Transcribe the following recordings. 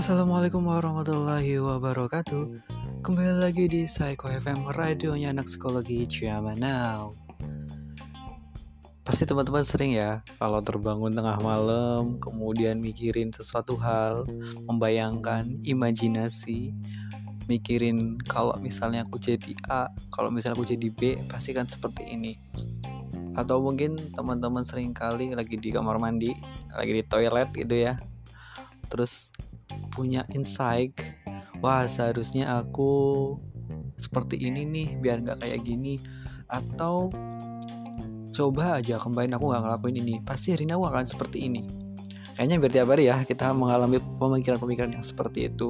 Assalamualaikum warahmatullahi wabarakatuh. Kembali lagi di Psycho FM Radionya anak psikologi Ciaman Now. Pasti teman-teman sering ya Kalau terbangun tengah malam Kemudian mikirin sesuatu hal Membayangkan imajinasi Mikirin kalau misalnya aku jadi A Kalau misalnya aku jadi B Pasti kan seperti ini. Atau mungkin teman-teman sering kali Lagi di kamar mandi Lagi di toilet gitu ya. Terus punya insight wah seharusnya aku seperti ini nih biar nggak kayak gini. Atau coba aja kembali aku nggak ngelakuin ini pasti Rina aku akan seperti ini. Kayaknya biar tiap hari ya kita mengalami pemikiran-pemikiran yang seperti itu.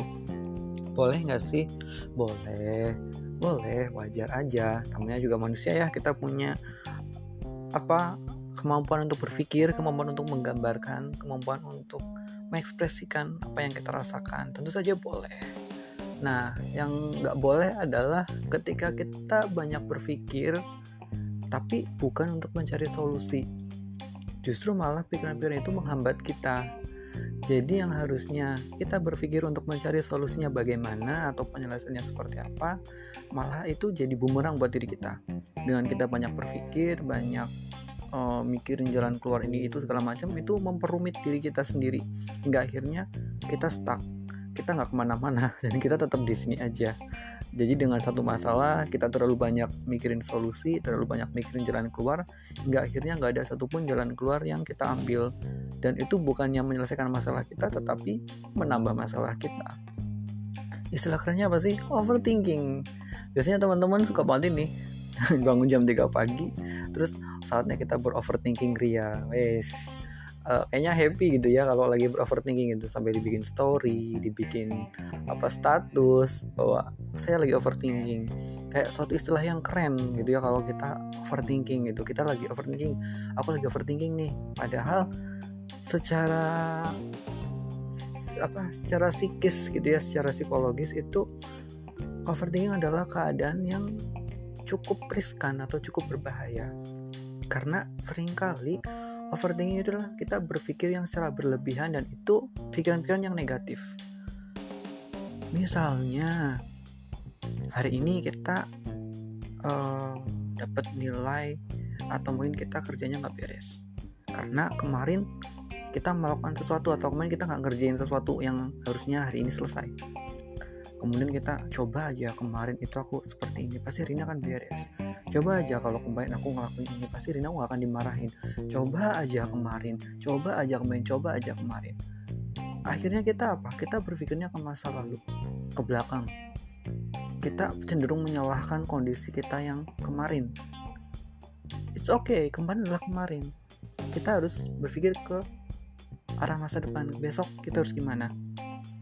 Boleh nggak sih? Boleh boleh wajar aja. Namanya juga manusia ya kita punya apa kemampuan untuk berpikir kemampuan untuk menggambarkan kemampuan untuk mengekspresikan apa yang kita rasakan. Tentu saja boleh. Nah yang nggak boleh adalah ketika kita banyak berpikir tapi bukan untuk mencari solusi. Justru malah pikiran-pikiran itu menghambat kita. Jadi yang harusnya kita berpikir untuk mencari solusinya bagaimana atau penyelesaiannya seperti apa, malah itu jadi bumerang buat diri kita. Dengan kita banyak berpikir, banyak uh, mikirin jalan keluar ini itu segala macam itu memperumit diri kita sendiri. Hingga akhirnya kita stuck. Kita nggak ke mana-mana dan kita tetap di sini aja. Jadi dengan satu masalah kita terlalu banyak mikirin solusi terlalu banyak mikirin jalan keluar hingga akhirnya nggak ada satupun jalan keluar yang kita ambil. Dan itu bukannya menyelesaikan masalah kita tetapi menambah masalah kita. Istilah kerennya apa sih? Overthinking. Biasanya teman-teman suka banget nih bangun jam 3 pagi terus saatnya kita beroverthinking ria. Wes uh, kayaknya happy gitu ya kalau lagi beroverthinking gitu sampai dibikin story dibikin apa status bahwa saya lagi overthinking. Kayak suatu istilah yang keren gitu ya kalau kita overthinking gitu. Kita lagi overthinking aku lagi overthinking nih. Padahal secara apa secara psikis gitu ya secara psikologis itu overthinking adalah keadaan yang cukup riskan atau cukup berbahaya. Karena sering kali overthinking itu adalah kita berpikir yang secara berlebihan dan itu pikiran-pikiran yang negatif. Misalnya hari ini kita uh, dapat nilai atau mungkin kita kerjanya nggak beres. Karena kemarin kita melakukan sesuatu atau kemarin kita nggak ngerjain sesuatu yang harusnya hari ini selesai kemudian kita coba aja kemarin itu aku seperti ini pasti Rina akan beres. Coba aja kalau kemarin aku ngelakuin ini pasti Rina gak akan dimarahin. Coba aja kemarin coba aja kemarin coba aja kemarin. Akhirnya kita apa? Kita berpikirnya ke masa lalu ke belakang. Kita cenderung menyalahkan kondisi kita yang kemarin. It's okay kemarin adalah kemarin. Kita harus berpikir ke arah masa depan. Besok kita harus gimana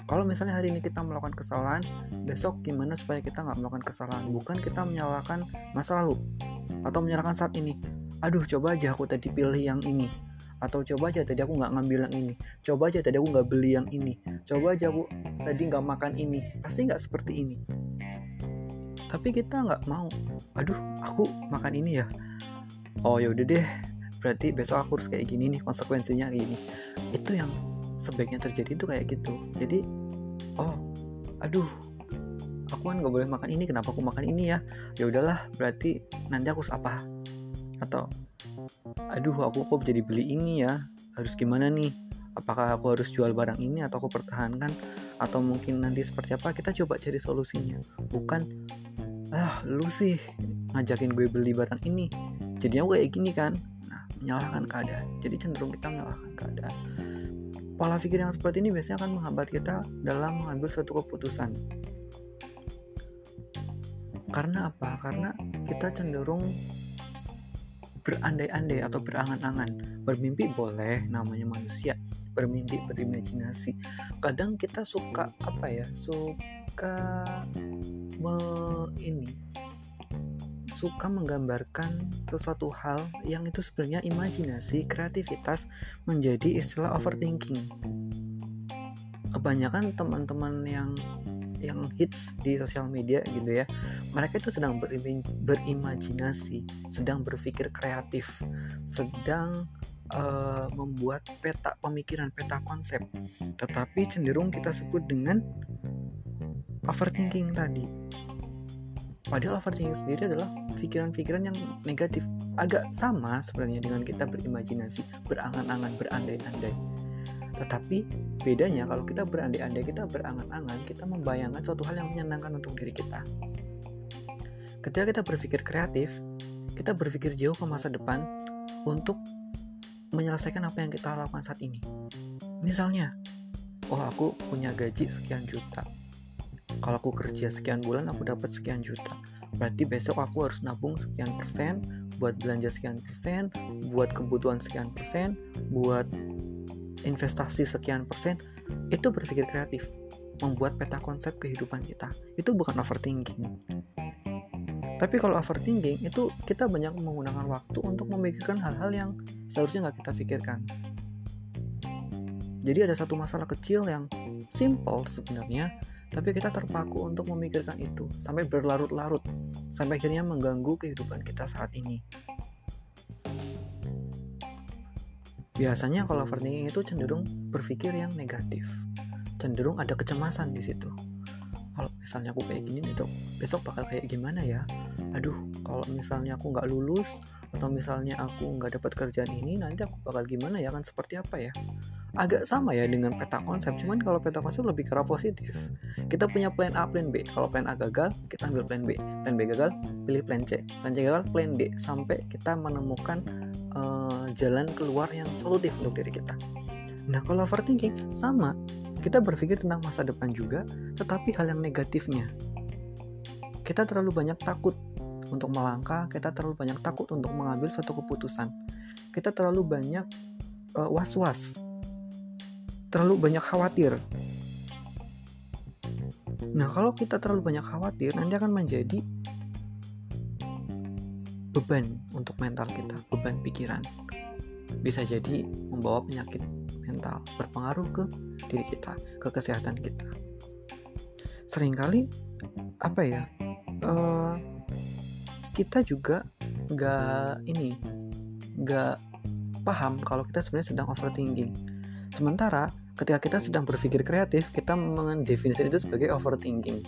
kalau misalnya hari ini kita melakukan kesalahan besok gimana supaya kita nggak melakukan kesalahan? Bukan kita menyalahkan masa lalu atau menyalahkan saat ini. Aduh coba aja aku tadi pilih yang ini. Atau coba aja tadi aku nggak ngambil yang ini. Coba aja tadi aku nggak beli yang ini. Coba aja aku tadi nggak makan ini. Pasti nggak seperti ini. Tapi kita nggak mau. Aduh aku makan ini ya. Oh yaudah deh. Berarti besok aku harus kayak gini nih konsekuensinya kayak gini. Itu yang sebaiknya terjadi itu kayak gitu. Jadi oh aduh aku kan nggak boleh makan ini kenapa aku makan ini ya? Ya udahlah berarti nanti aku harus apa? Atau aduh aku kok jadi beli ini ya? Harus gimana nih? Apakah aku harus jual barang ini atau aku pertahankan? Atau mungkin nanti seperti apa? Kita coba cari solusinya. Bukan ah lu sih ngajakin gue beli barang ini. Jadinya gue kayak gini kan? Nah menyalahkan keadaan. Jadi cenderung kita menyalahkan keadaan Pola pikir yang seperti ini biasanya akan menghambat kita dalam mengambil suatu keputusan. Karena apa? Karena kita cenderung berandai-andai atau berangan-angan. Bermimpi boleh, namanya manusia. Bermimpi, berimajinasi. Kadang kita suka apa ya? Suka me, ini suka menggambarkan sesuatu hal yang itu sebenarnya imajinasi, kreativitas menjadi istilah overthinking. Kebanyakan teman-teman yang yang hits di sosial media gitu ya mereka itu sedang berimajinasi sedang berpikir kreatif sedang uh, membuat peta pemikiran, peta konsep, tetapi cenderung kita sebut dengan overthinking tadi. Padahal overthinking sendiri adalah pikiran-pikiran yang negatif, agak sama sebenarnya dengan kita berimajinasi, berangan-angan, berandai-andai. Tetapi bedanya kalau kita berandai-andai, kita berangan-angan, kita membayangkan suatu hal yang menyenangkan untuk diri kita. Ketika kita berpikir kreatif, kita berpikir jauh ke masa depan untuk menyelesaikan apa yang kita lakukan saat ini. Misalnya, oh aku punya gaji sekian juta. Kalau aku kerja sekian bulan, aku dapat sekian juta. Berarti besok aku harus nabung sekian persen, buat belanja sekian persen, buat kebutuhan sekian persen, buat investasi sekian persen. Itu berpikir kreatif, membuat peta konsep kehidupan kita. Itu bukan overthinking. Tapi kalau overthinking itu kita banyak menggunakan waktu untuk memikirkan hal-hal yang seharusnya nggak kita pikirkan. Jadi ada satu masalah kecil yang simple sebenarnya, tapi kita terpaku untuk memikirkan itu sampai berlarut-larut, sampai akhirnya mengganggu kehidupan kita saat ini. Biasanya kalau overthinking itu cenderung berpikir yang negatif, cenderung ada kecemasan di situ. Kalau misalnya aku kayak gini itu besok bakal kayak gimana ya? Aduh kalau misalnya aku nggak lulus atau misalnya aku nggak dapat kerjaan ini nanti aku bakal gimana ya? Kan seperti apa ya agak sama ya dengan peta konsep cuman kalau peta konsep lebih ke positif. Kita punya plan A plan B. Kalau plan A gagal kita ambil plan B. Plan B gagal pilih plan C. Plan C gagal plan D. Sampai kita menemukan uh, jalan keluar yang solutif untuk diri kita. Nah kalau overthinking sama. Kita berpikir tentang masa depan juga, tetapi hal yang negatifnya. Kita terlalu banyak takut untuk melangkah, kita terlalu banyak takut untuk mengambil suatu keputusan. Kita terlalu banyak uh, was-was, terlalu banyak khawatir. Nah, kalau kita terlalu banyak khawatir, nanti akan menjadi beban untuk mental kita, beban pikiran. Bisa jadi membawa penyakit mental, berpengaruh ke diri kita, ke kesehatan kita. Seringkali apa ya? Uh, kita juga nggak ini nggak paham kalau kita sebenarnya sedang overthinking. Sementara ketika kita sedang berpikir kreatif, kita mendefinisikan itu sebagai overthinking.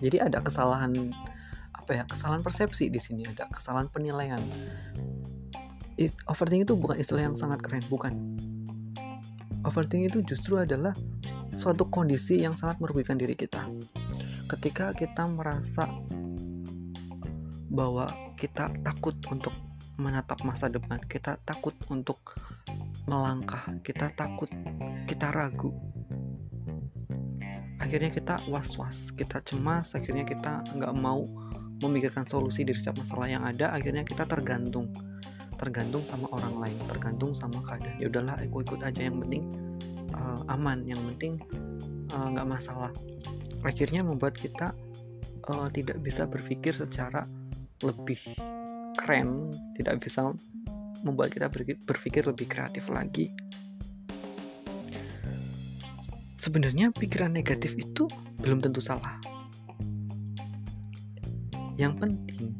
Jadi ada kesalahan apa ya? Kesalahan persepsi di sini, ada kesalahan penilaian. It, overthinking itu bukan istilah yang sangat keren, bukan overthinking itu justru adalah suatu kondisi yang sangat merugikan diri kita. Ketika kita merasa bahwa kita takut untuk menatap masa depan, kita takut untuk melangkah, kita takut, kita ragu. Akhirnya kita was-was, kita cemas, akhirnya kita nggak mau memikirkan solusi dari setiap masalah yang ada, akhirnya kita tergantung. Tergantung sama orang lain tergantung sama keadaan. Ya udahlah aku ikut aja yang penting uh, aman. Yang penting eh, nggak uh, masalah. Akhirnya membuat kita uh, tidak bisa berpikir secara lebih keren tidak bisa membuat kita berpikir lebih kreatif lagi. Sebenarnya pikiran negatif itu belum tentu salah. Yang penting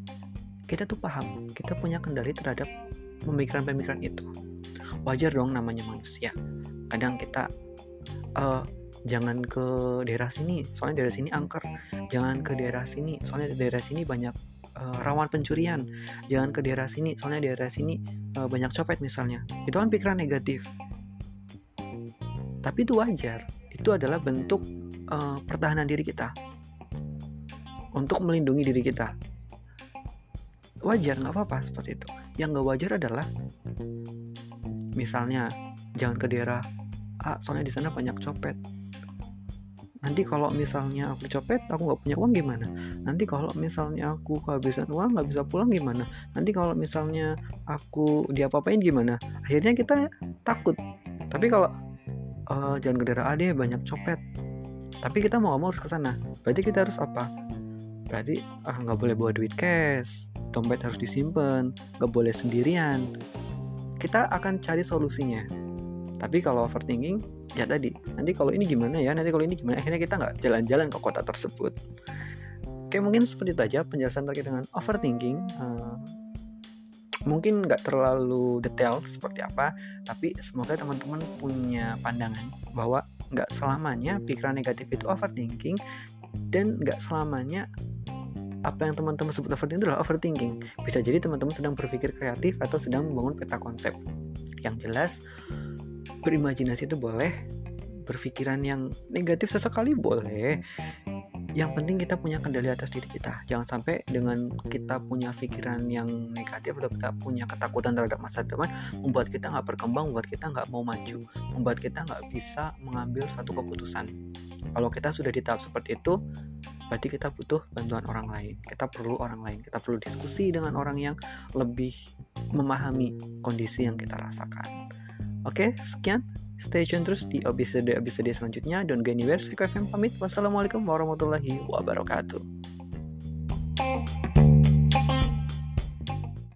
kita tuh paham kita punya kendali terhadap pemikiran-pemikiran itu. Wajar dong namanya manusia. Kadang kita uh, jangan ke daerah sini soalnya daerah sini angker. Jangan ke daerah sini soalnya daerah sini banyak uh, rawan pencurian. Jangan ke daerah sini soalnya daerah sini uh, banyak copet misalnya. Itu kan pikiran negatif. Tapi itu wajar. Itu adalah bentuk uh, pertahanan diri kita. Untuk melindungi diri kita. Wajar nggak apa-apa seperti itu. Yang nggak wajar adalah misalnya jangan ke daerah A soalnya di sana banyak copet nanti kalau misalnya aku copet aku nggak punya uang gimana? Nanti kalau misalnya aku kehabisan uang nggak bisa pulang gimana? Nanti kalau misalnya aku diapa-apain gimana? Akhirnya kita takut. Tapi kalau uh, jangan ke daerah A deh banyak copet. Tapi kita mau nggak mau harus ke sana. Berarti kita harus apa? Berarti ah nggak boleh bawa duit cash. Dompet harus disimpan. Nggak boleh sendirian. Kita akan cari solusinya. Tapi kalau overthinking ya tadi nanti kalau ini gimana ya? Nanti kalau ini gimana? Akhirnya kita nggak jalan-jalan ke kota tersebut. Oke mungkin seperti itu aja penjelasan terkait dengan overthinking. Uh, mungkin nggak terlalu detail seperti apa tapi semoga teman-teman punya pandangan bahwa nggak selamanya pikiran negatif itu overthinking dan nggak selamanya apa yang teman-teman sebut overthinking adalah overthinking. Bisa jadi teman-teman sedang berpikir kreatif atau sedang membangun peta konsep. Yang jelas berimajinasi itu boleh berpikiran yang negatif sesekali boleh. Yang penting kita punya kendali atas diri kita. Jangan sampai dengan kita punya pikiran yang negatif atau kita punya ketakutan terhadap masa depan membuat kita nggak berkembang membuat kita nggak mau maju membuat kita nggak bisa mengambil satu keputusan. Kalau kita sudah di tahap seperti itu berarti kita butuh bantuan orang lain. Kita perlu orang lain. Kita perlu diskusi dengan orang yang lebih memahami kondisi yang kita rasakan. Oke sekian Stay tune terus di episode-episode selanjutnya. Don't go anywhere. Saya FM pamit. Wassalamualaikum warahmatullahi wabarakatuh.